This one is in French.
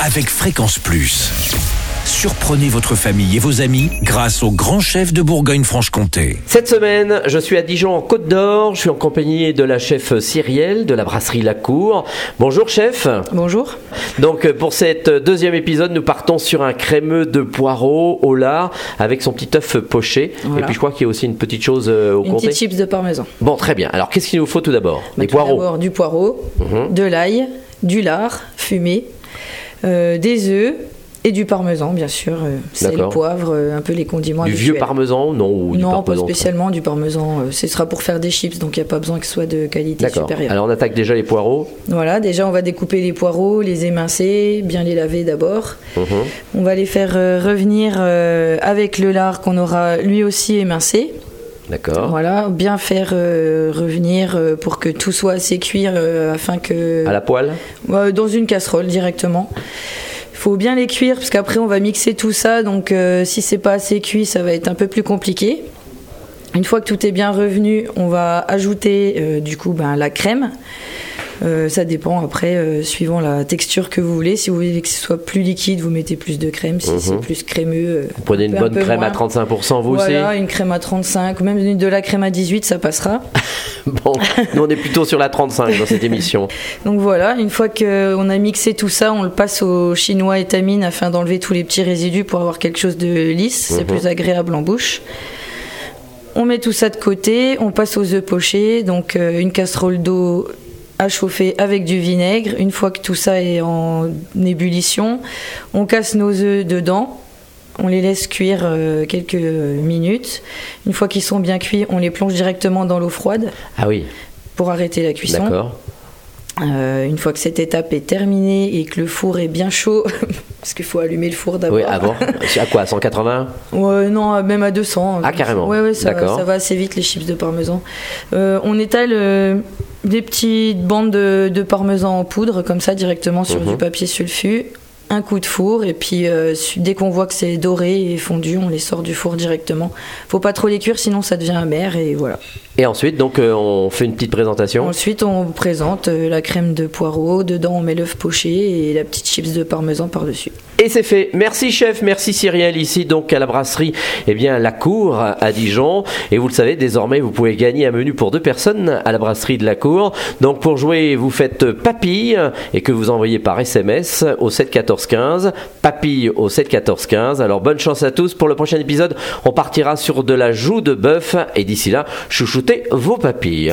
avec Fréquence Plus. Surprenez votre famille et vos amis grâce au grand chef de Bourgogne-Franche-Comté. Cette semaine, je suis à Dijon en Côte d'Or. Je suis en compagnie de la chef Cyrielle de la brasserie La Cour. Bonjour chef. Bonjour. Donc pour cet deuxième épisode, nous partons sur un crémeux de poireaux au lard avec son petit œuf poché. Voilà. Et puis je crois qu'il y a aussi une petite chose euh, au Une comté. petite chips de parmesan. Bon, très bien. Alors qu'est-ce qu'il nous faut tout d'abord? Bah, Des tout poireaux. d'abord, du poireau, Mhm. de l'ail, du lard fumé, euh, des œufs et du parmesan, bien sûr. euh, sel, poivre, euh, un peu les condiments Du vieux parmesan Non, ou du Non, pas spécialement du parmesan. euh, ce sera pour faire des chips, donc il n'y a pas besoin que ce soit de qualité supérieure. Alors on attaque déjà les poireaux. Voilà, déjà on va découper les poireaux, les émincer, bien les laver d'abord. Mhm. On va les faire euh, revenir euh, avec le lard qu'on aura lui aussi émincé. D'accord. Voilà, bien faire euh, revenir euh, pour que tout soit assez cuit euh, afin que À la poêle dans une casserole directement. Il faut bien les cuire parce qu'après on va mixer tout ça donc si c'est pas assez cuit ça va être un peu plus compliqué. Une fois que tout est bien revenu, on va ajouter du coup ben, la crème. Euh, ça dépend après, euh, suivant la texture que vous voulez. Si vous voulez que ce soit plus liquide, vous mettez plus de crème. Si Mhm. c'est plus crémeux, euh, Vous prenez un une peu- bonne crème à moins. 35% vous Voilà, une crème à 35, ou même de la crème à 18, ça passera. aussi Bon, nous on est plutôt sur la 35 dans cette émission. Donc voilà, une fois qu'on a mixé tout ça, on le passe au chinois étamine afin d'enlever tous les petits résidus pour avoir quelque chose de lisse. C'est Mhm. plus agréable en bouche. On met tout ça de côté, on passe aux œufs pochés, donc une casserole d'eau à chauffer avec du vinaigre. Une fois que tout ça est en ébullition, on casse nos œufs dedans. On les laisse cuire euh, quelques minutes. Une fois qu'ils sont bien cuits, on les plonge directement dans l'eau froide Ah oui, pour arrêter la cuisson. d'accord. Euh, une fois que cette étape est terminée et que le four est bien chaud, parce qu'il faut allumer le four d'abord. Oui, ah bon C'est à quoi 180 Ouais, non, même à 200. Ah, carrément. Ouais, ouais, ça, D'accord. ça va assez vite les chips de parmesan. Euh, on étale euh, des petites bandes de, de parmesan en poudre, comme ça, directement sur Mhm. du papier sulfu. Un coup de four, et puis euh, dès qu'on voit que c'est doré et fondu, on les sort du four directement. Faut pas trop les cuire, sinon ça devient amer, et voilà. Et ensuite, donc, euh, on fait une petite présentation. Ensuite, on présente euh, la crème de poireau. Dedans, on met l'œuf poché et la petite chips de parmesan par-dessus. Et c'est fait. Merci chef, merci Cyrielle ici donc à la brasserie eh bien la Cour à Dijon et vous le savez désormais vous pouvez gagner un menu pour deux personnes à la brasserie de la Cour. Donc pour jouer vous faites papille et que vous envoyez par SMS au 7 14 15 papille au 7 14 15. Alors bonne chance à tous pour le prochain épisode. On partira sur de la joue de bœuf et d'ici là chouchoutez vos papilles.